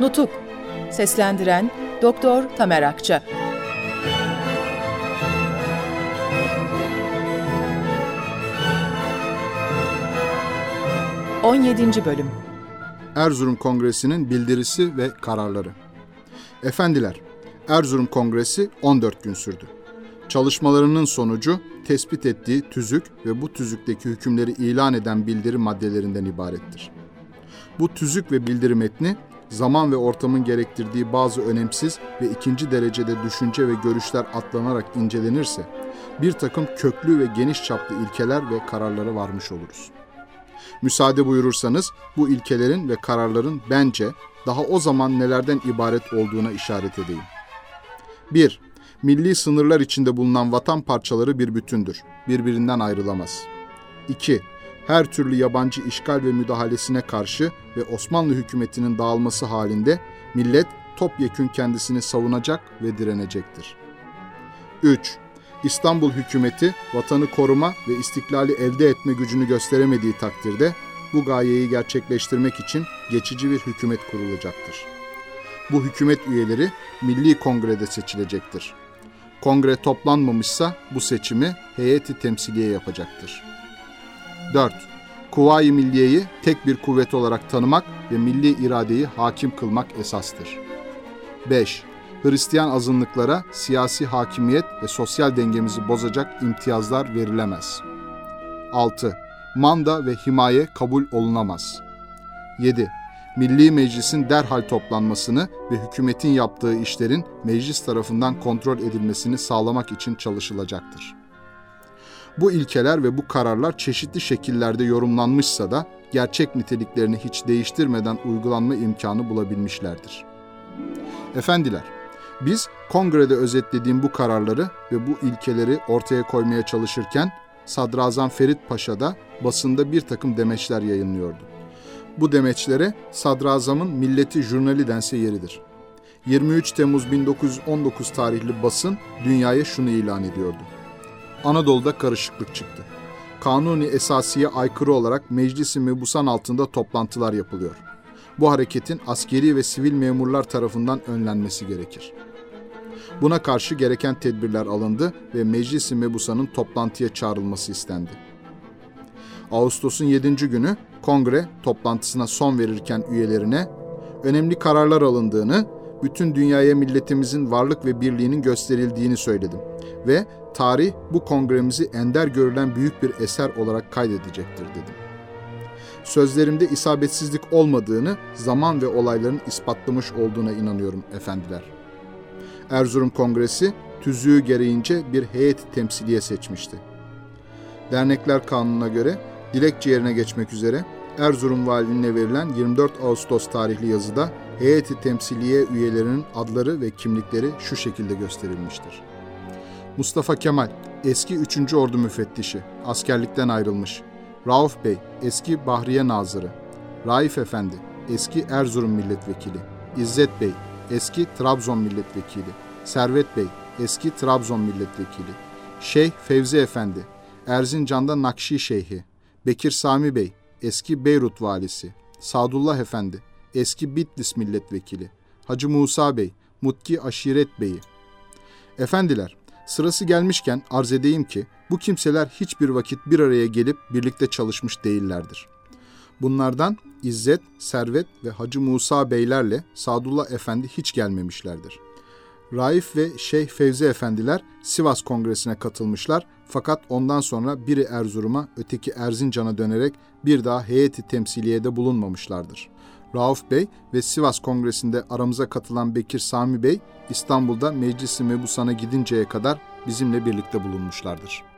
Nutuk Seslendiren Doktor Tamer Akça 17. Bölüm Erzurum Kongresi'nin bildirisi ve kararları. Efendiler, Erzurum Kongresi 14 gün sürdü. Çalışmalarının sonucu tespit ettiği tüzük ve bu tüzükteki hükümleri ilan eden bildiri maddelerinden ibarettir. Bu tüzük ve bildiri metni zaman ve ortamın gerektirdiği bazı önemsiz ve ikinci derecede düşünce ve görüşler atlanarak incelenirse bir takım köklü ve geniş çaplı ilkeler ve kararlara varmış oluruz. Müsaade buyurursanız bu ilkelerin ve kararların bence daha o zaman nelerden ibaret olduğuna işaret edeyim. 1. Milli sınırlar içinde bulunan vatan parçaları bir bütündür. Birbirinden ayrılamaz. 2. Her türlü yabancı işgal ve müdahalesine karşı ve Osmanlı hükümetinin dağılması halinde millet topyekün kendisini savunacak ve direnecektir. 3. İstanbul hükümeti vatanı koruma ve istiklali elde etme gücünü gösteremediği takdirde bu gayeyi gerçekleştirmek için geçici bir hükümet kurulacaktır. Bu hükümet üyeleri Milli Kongre'de seçilecektir. Kongre toplanmamışsa bu seçimi heyeti temsiliye yapacaktır. 4. Kuvayi Milliye'yi tek bir kuvvet olarak tanımak ve milli iradeyi hakim kılmak esastır. 5. Hristiyan azınlıklara siyasi hakimiyet ve sosyal dengemizi bozacak imtiyazlar verilemez. 6. Manda ve himaye kabul olunamaz. 7. Milli Meclis'in derhal toplanmasını ve hükümetin yaptığı işlerin meclis tarafından kontrol edilmesini sağlamak için çalışılacaktır. Bu ilkeler ve bu kararlar çeşitli şekillerde yorumlanmışsa da gerçek niteliklerini hiç değiştirmeden uygulanma imkanı bulabilmişlerdir. Efendiler, biz kongrede özetlediğim bu kararları ve bu ilkeleri ortaya koymaya çalışırken Sadrazam Ferit Paşa da basında bir takım demeçler yayınlıyordu. Bu demeçlere Sadrazam'ın Milleti Jurnali dense yeridir. 23 Temmuz 1919 tarihli basın dünyaya şunu ilan ediyordu. Anadolu'da karışıklık çıktı. Kanuni esasiye aykırı olarak Meclis-i Mebusan altında toplantılar yapılıyor. Bu hareketin askeri ve sivil memurlar tarafından önlenmesi gerekir. Buna karşı gereken tedbirler alındı ve Meclis-i Mebusan'ın toplantıya çağrılması istendi. Ağustos'un 7. günü kongre toplantısına son verirken üyelerine önemli kararlar alındığını, bütün dünyaya milletimizin varlık ve birliğinin gösterildiğini söyledim ve tarih bu kongremizi ender görülen büyük bir eser olarak kaydedecektir dedim. Sözlerimde isabetsizlik olmadığını, zaman ve olayların ispatlamış olduğuna inanıyorum efendiler. Erzurum Kongresi tüzüğü gereğince bir heyet temsiliye seçmişti. Dernekler Kanunu'na göre dilekçe yerine geçmek üzere Erzurum Valiliğine verilen 24 Ağustos tarihli yazıda heyeti temsiliye üyelerinin adları ve kimlikleri şu şekilde gösterilmiştir. Mustafa Kemal, eski 3. Ordu Müfettişi, askerlikten ayrılmış. Rauf Bey, eski Bahriye Nazırı. Raif Efendi, eski Erzurum Milletvekili. İzzet Bey, eski Trabzon Milletvekili. Servet Bey, eski Trabzon Milletvekili. Şeyh Fevzi Efendi, Erzincan'da Nakşi Şeyhi. Bekir Sami Bey, eski Beyrut Valisi. Sadullah Efendi, eski Bitlis Milletvekili. Hacı Musa Bey, Mutki Aşiret Beyi. Efendiler, sırası gelmişken arz edeyim ki bu kimseler hiçbir vakit bir araya gelip birlikte çalışmış değillerdir. Bunlardan İzzet, Servet ve Hacı Musa Beylerle Sadullah Efendi hiç gelmemişlerdir. Raif ve Şeyh Fevzi Efendiler Sivas Kongresi'ne katılmışlar fakat ondan sonra biri Erzurum'a öteki Erzincan'a dönerek bir daha heyeti temsiliyede bulunmamışlardır. Rauf Bey ve Sivas Kongresi'nde aramıza katılan Bekir Sami Bey İstanbul'da Meclis-i Mebusan'a gidinceye kadar bizimle birlikte bulunmuşlardır.''